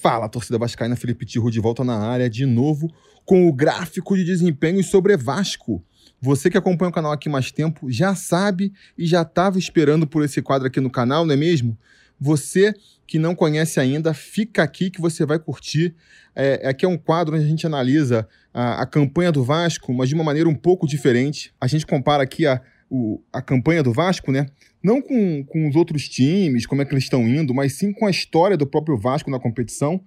Fala, torcida vascaína, Felipe Tirro de volta na área de novo com o gráfico de desempenho sobre Vasco. Você que acompanha o canal aqui mais tempo já sabe e já estava esperando por esse quadro aqui no canal, não é mesmo? Você que não conhece ainda, fica aqui que você vai curtir. É, aqui é um quadro onde a gente analisa a, a campanha do Vasco, mas de uma maneira um pouco diferente. A gente compara aqui a, o, a campanha do Vasco, né? Não com, com os outros times, como é que eles estão indo, mas sim com a história do próprio Vasco na competição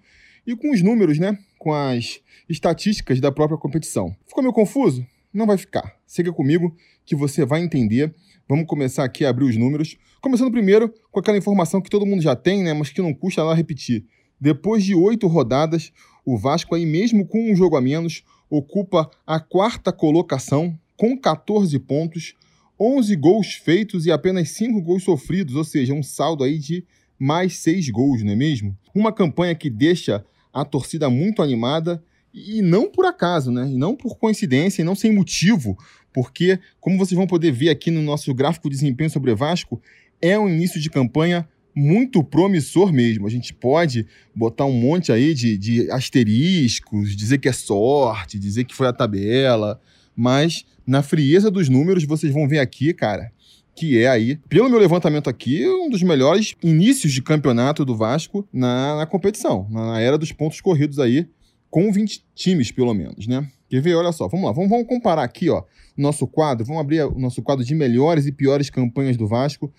e com os números, né? Com as estatísticas da própria competição. Ficou meio confuso? Não vai ficar. Siga comigo que você vai entender. Vamos começar aqui a abrir os números. Começando primeiro com aquela informação que todo mundo já tem, né? Mas que não custa lá repetir. Depois de oito rodadas, o Vasco aí mesmo com um jogo a menos ocupa a quarta colocação com 14 pontos 11 gols feitos e apenas 5 gols sofridos, ou seja, um saldo aí de mais 6 gols, não é mesmo? Uma campanha que deixa a torcida muito animada e não por acaso, né? E não por coincidência e não sem motivo, porque, como vocês vão poder ver aqui no nosso gráfico de desempenho sobre Vasco, é um início de campanha muito promissor mesmo. A gente pode botar um monte aí de, de asteriscos, dizer que é sorte, dizer que foi a tabela, mas na frieza dos números, vocês vão ver aqui, cara, que é aí, pelo meu levantamento aqui, um dos melhores inícios de campeonato do Vasco na, na competição, na era dos pontos corridos aí, com 20 times, pelo menos, né? Quer ver? Olha só, vamos lá, vamos, vamos comparar aqui, ó, nosso quadro, vamos abrir o nosso quadro de melhores e piores campanhas do Vasco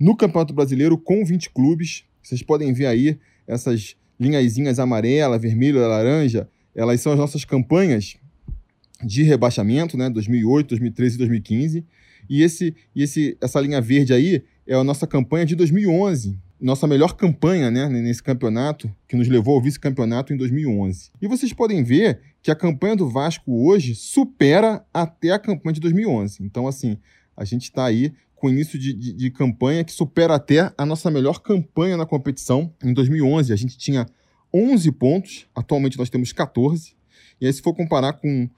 no Campeonato Brasileiro com 20 clubes. Vocês podem ver aí essas linhazinhas amarela, vermelha, laranja, elas são as nossas campanhas de rebaixamento, né? 2008, 2013 e 2015. E, esse, e esse, essa linha verde aí é a nossa campanha de 2011. Nossa melhor campanha né, nesse campeonato, que nos levou ao vice-campeonato em 2011. E vocês podem ver que a campanha do Vasco hoje supera até a campanha de 2011. Então, assim, a gente está aí com início de, de, de, campanha que supera até a nossa melhor campanha na competição. Em 2011, a gente tinha 11 pontos, atualmente nós temos 14. E aí, se for comparar com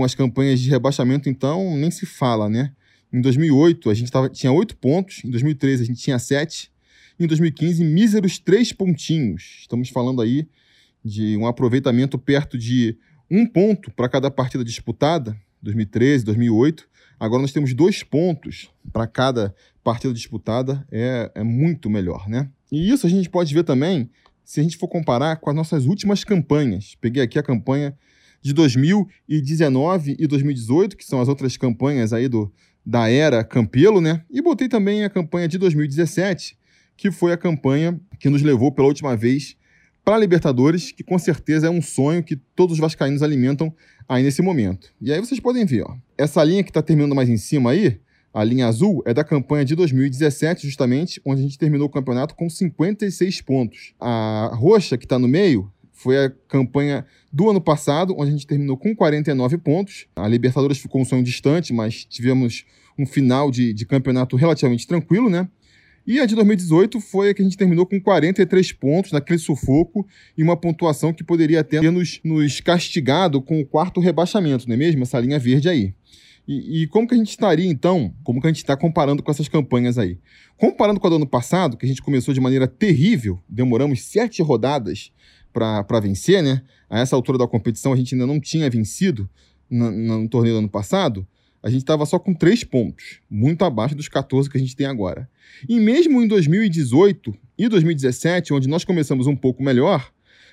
com as campanhas de rebaixamento, então, nem se fala, né? Em 2008, a gente tava, tinha oito pontos, em 2013 a gente tinha sete, em 2015, míseros três pontinhos. Estamos falando aí de um aproveitamento perto de um ponto para cada partida disputada, 2013, 2008. Agora nós temos dois pontos para cada partida disputada, é, é muito melhor, né? E isso a gente pode ver também se a gente for comparar com as nossas últimas campanhas. Peguei aqui a campanha de 2019 e 2018, que são as outras campanhas aí do, da era Campelo, né? E botei também a campanha de 2017, que foi a campanha que nos levou pela última vez para a Libertadores, que com certeza é um sonho que todos os vascaínos alimentam aí nesse momento. E aí vocês podem ver, ó, essa linha que está terminando mais em cima aí, a linha azul, é da campanha de 2017, justamente, onde a gente terminou o campeonato com 56 pontos. A roxa, que está no meio, foi a campanha do ano passado, onde a gente terminou com 49 pontos. A Libertadores ficou um sonho distante, mas tivemos um final de, de campeonato relativamente tranquilo, né? E a de 2018 foi a que a gente terminou com 43 pontos naquele sufoco e uma pontuação que poderia até ter nos, nos castigado com o quarto rebaixamento, não é mesmo? Essa linha verde aí. E, e, como que a gente estaria, então, como que a gente está comparando com essas campanhas aí? Comparando com a do ano passado, que a gente começou de maneira terrível, demoramos sete rodadas para vencer, né? A essa altura da competição a gente ainda não tinha vencido no, no torneio do ano passado. A gente estava só com três pontos, muito abaixo dos 14 que a gente tem agora. E mesmo em 2018 e 2017, onde nós começamos um pouco melhor,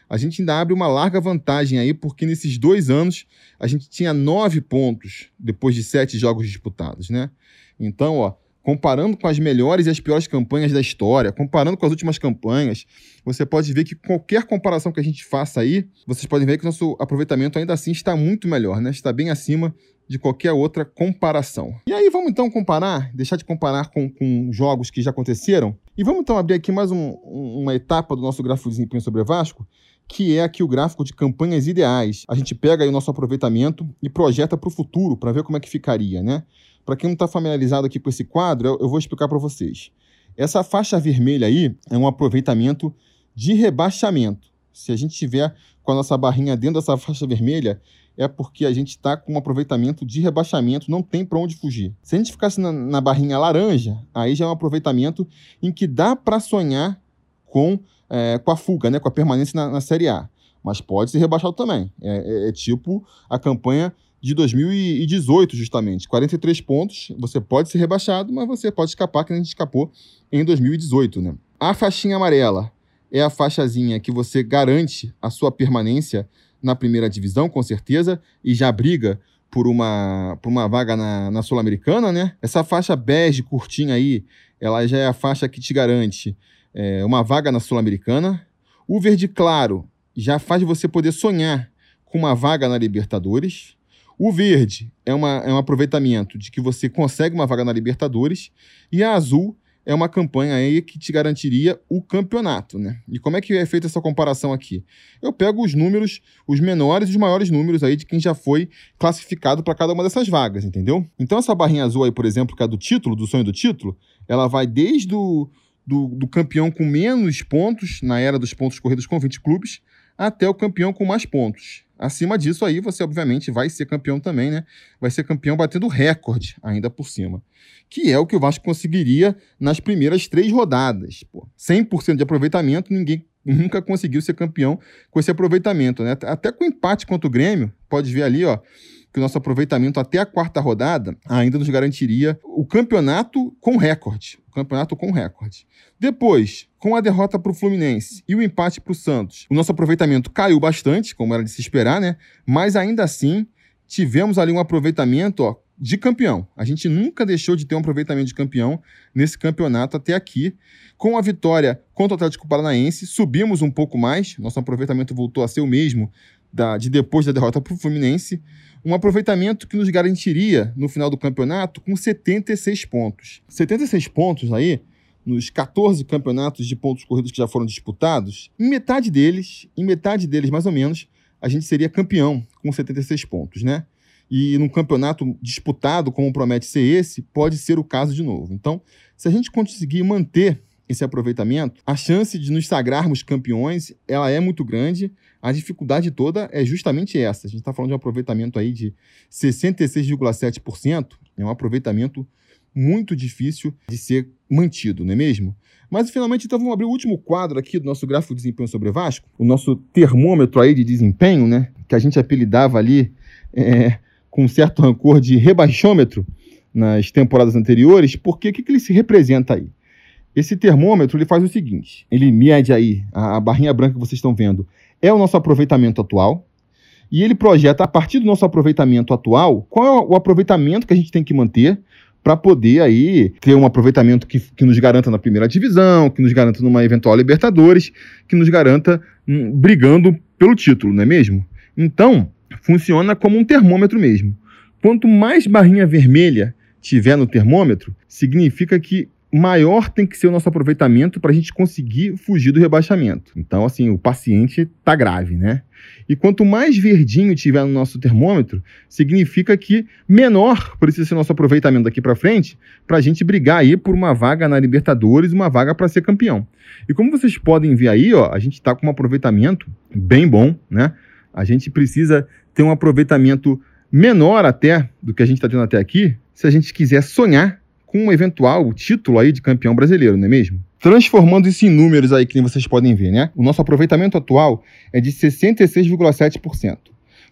a gente ainda abre uma larga vantagem aí, porque nesses dois anos a gente tinha nove pontos depois de sete jogos disputados, né? Então, ó, comparando com as melhores e as piores campanhas da história, comparando com as últimas campanhas, você pode ver que qualquer comparação que a gente faça aí, vocês podem ver que o nosso aproveitamento ainda assim está muito melhor, né? Está bem acima de qualquer outra comparação. E aí vamos então comparar, deixar de comparar com, com jogos que já aconteceram, e vamos então abrir aqui mais um, uma etapa do nosso gráfico de desempenho sobre Vasco, que é aqui o gráfico de campanhas ideais. A gente pega aí o nosso aproveitamento e projeta para o futuro, para ver como é que ficaria, né? Para quem não está familiarizado aqui com esse quadro, eu vou explicar para vocês. Essa faixa vermelha aí é um aproveitamento de rebaixamento. Se a gente tiver com a nossa barrinha dentro dessa faixa vermelha, é porque a gente está com um aproveitamento de rebaixamento, não tem para onde fugir. Se a gente ficasse na, na, barrinha laranja, aí já é um aproveitamento em que dá para sonhar com é, com a fuga, né? Com a permanência na, na Série A. Mas pode ser rebaixado também. É, é, é tipo a campanha de 2018, justamente. 43 pontos, você pode ser rebaixado, mas você pode escapar, que a gente escapou em 2018, né? A faixinha amarela é a faixazinha que você garante a sua permanência na primeira divisão, com certeza, e já briga por uma, por uma vaga na, na Sul-Americana, né? Essa faixa bege curtinha aí, ela já é a faixa que te garante é, uma vaga na Sul-Americana. O verde claro já faz você poder sonhar com uma vaga na Libertadores. O verde é, uma, é um aproveitamento de que você consegue uma vaga na Libertadores. E a azul é uma campanha aí que te garantiria o campeonato, né? E como é que é feita essa comparação aqui? Eu pego os números, os menores e os maiores números aí de quem já foi classificado para cada uma dessas vagas, entendeu? Então essa barrinha azul aí, por exemplo, que é do título, do sonho do título, ela vai desde o do, do campeão com menos pontos, na era dos pontos corridos com 20 clubes, até o campeão com mais pontos. Acima disso aí, você obviamente vai ser campeão também, né? Vai ser campeão batendo recorde ainda por cima. Que é o que o Vasco conseguiria nas primeiras três rodadas. Pô, 100% de aproveitamento, ninguém nunca conseguiu ser campeão com esse aproveitamento, né? Até com empate contra o Grêmio, pode ver ali, ó, que o nosso aproveitamento até a quarta rodada ainda nos garantiria o campeonato com recorde. O campeonato com recorde. Depois, com a derrota para o Fluminense e o empate para o Santos, o nosso aproveitamento caiu bastante, como era de se esperar, né? Mas ainda assim, tivemos ali um aproveitamento ó, de campeão. A gente nunca deixou de ter um aproveitamento de campeão nesse campeonato até aqui. Com a vitória contra o Atlético Paranaense, subimos um pouco mais, nosso aproveitamento voltou a ser o mesmo da, de depois da derrota para o Fluminense. Um aproveitamento que nos garantiria, no final do campeonato, com 76 pontos. 76 pontos aí, nos 14 campeonatos de pontos corridos que já foram disputados, em metade deles, em metade deles mais ou menos, a gente seria campeão com 76 pontos, né? E num campeonato disputado, como promete ser esse, pode ser o caso de novo. Então, se a gente conseguir manter esse aproveitamento, a chance de nos sagrarmos campeões, ela é muito grande. A dificuldade toda é justamente essa. A gente está falando de um aproveitamento aí de 66,7%. É um aproveitamento muito difícil de ser mantido, não é mesmo? Mas finalmente, então, vamos abrir o último quadro aqui do nosso gráfico de desempenho sobre Vasco, o nosso termômetro aí de desempenho, né? Que a gente apelidava ali é, com um certo rancor de rebaixômetro nas temporadas anteriores, porque o que, que ele se representa aí? Esse termômetro ele faz o seguinte: ele mede aí, a, a barrinha branca que vocês estão vendo, é o nosso aproveitamento atual, e ele projeta, a partir do nosso aproveitamento atual, qual é o aproveitamento que a gente tem que manter para poder aí ter um aproveitamento que, que nos garanta na primeira divisão, que nos garanta numa eventual Libertadores, que nos garanta hum, brigando pelo título, não é mesmo? Então, funciona como um termômetro mesmo. Quanto mais barrinha vermelha tiver no termômetro, significa que maior tem que ser o nosso aproveitamento para a gente conseguir fugir do rebaixamento. Então, assim, o paciente está grave, né? E quanto mais verdinho tiver no nosso termômetro, significa que menor precisa ser nosso aproveitamento daqui para frente para a gente brigar aí por uma vaga na Libertadores, uma vaga para ser campeão. E como vocês podem ver aí, ó, a gente está com um aproveitamento bem bom, né? A gente precisa ter um aproveitamento menor até do que a gente está tendo até aqui, se a gente quiser sonhar com um eventual título aí de campeão brasileiro, não é mesmo? Transformando isso em números aí que vocês podem ver, né? O nosso aproveitamento atual é de 66,7%.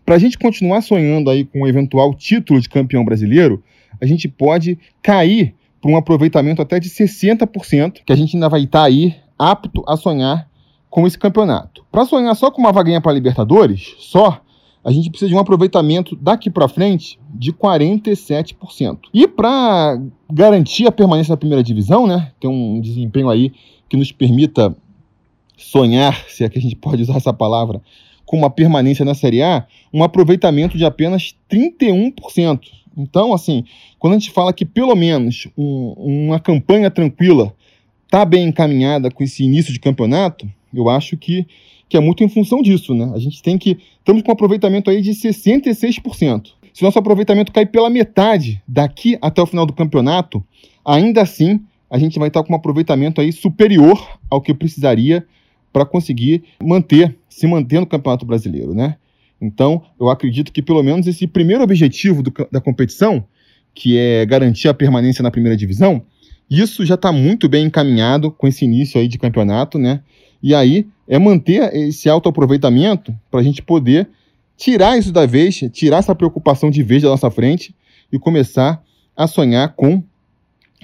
Para a gente continuar sonhando aí com um eventual título de campeão brasileiro, a gente pode cair para um aproveitamento até de 60%, que a gente ainda vai estar tá aí apto a sonhar com esse campeonato. Para sonhar só com uma vaguinha para Libertadores, só a gente precisa de um aproveitamento daqui para frente de 47%. E para garantir a permanência na primeira divisão, né, ter um desempenho aí que nos permita sonhar, se é que a gente pode usar essa palavra, com uma permanência na Série A, um aproveitamento de apenas 31%. Então, assim, quando a gente fala que pelo menos um, uma campanha tranquila está bem encaminhada com esse início de campeonato, eu acho que que é muito em função disso, né? A gente tem que. Estamos com um aproveitamento aí de 66%. Se nosso aproveitamento cair pela metade daqui até o final do campeonato, ainda assim a gente vai estar com um aproveitamento aí superior ao que precisaria para conseguir manter, se manter no Campeonato Brasileiro, né? Então, eu acredito que pelo menos esse primeiro objetivo do, da competição, que é garantir a permanência na primeira divisão, isso já está muito bem encaminhado com esse início aí de campeonato, né? E aí é manter esse autoaproveitamento para a gente poder tirar isso da vez, tirar essa preocupação de vez da nossa frente e começar a sonhar com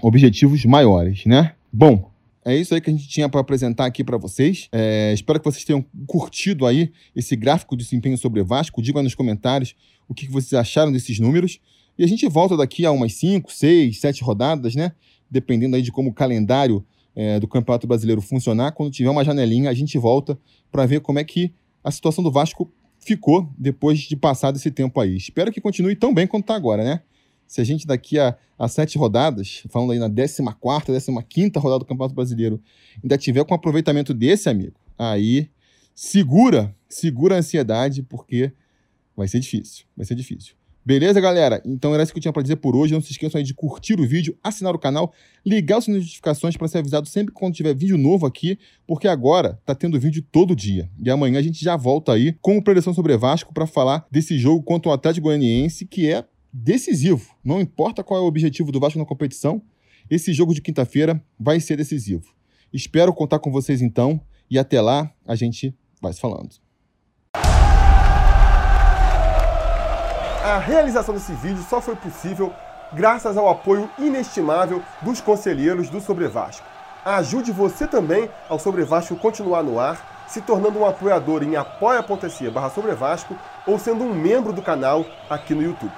objetivos maiores, né? Bom, é isso aí que a gente tinha para apresentar aqui para vocês. É, espero que vocês tenham curtido aí esse gráfico de desempenho sobre Vasco. Diga nos comentários o que vocês acharam desses números. E a gente volta daqui a umas 5, 6, 7 rodadas, né? Dependendo aí de como o calendário é, do Campeonato Brasileiro funcionar. Quando tiver uma janelinha, a gente volta para ver como é que a situação do Vasco ficou depois de passar esse tempo aí. Espero que continue tão bem quanto está agora, né? Se a gente daqui a, a sete rodadas, falando aí na 14 décima quinta rodada do Campeonato Brasileiro, ainda tiver com aproveitamento desse, amigo, aí segura, segura a ansiedade, porque vai ser difícil, vai ser difícil. Beleza, galera? Então era isso que eu tinha para dizer por hoje. Não se esqueçam aí de curtir o vídeo, assinar o canal, ligar as notificações para ser avisado sempre quando tiver vídeo novo aqui, porque agora tá tendo vídeo todo dia. E amanhã a gente já volta aí com o Preleção sobre Vasco para falar desse jogo contra o Atlético Goianiense, que é decisivo. Não importa qual é o objetivo do Vasco na competição, esse jogo de quinta-feira vai ser decisivo. Espero contar com vocês então e até lá a gente vai se falando. A realização desse vídeo só foi possível graças ao apoio inestimável dos conselheiros do Sobre Vasco. Ajude você também ao Sobre Vasco continuar no ar, se tornando um apoiador em apoia.se barra ou sendo um membro do canal aqui no YouTube.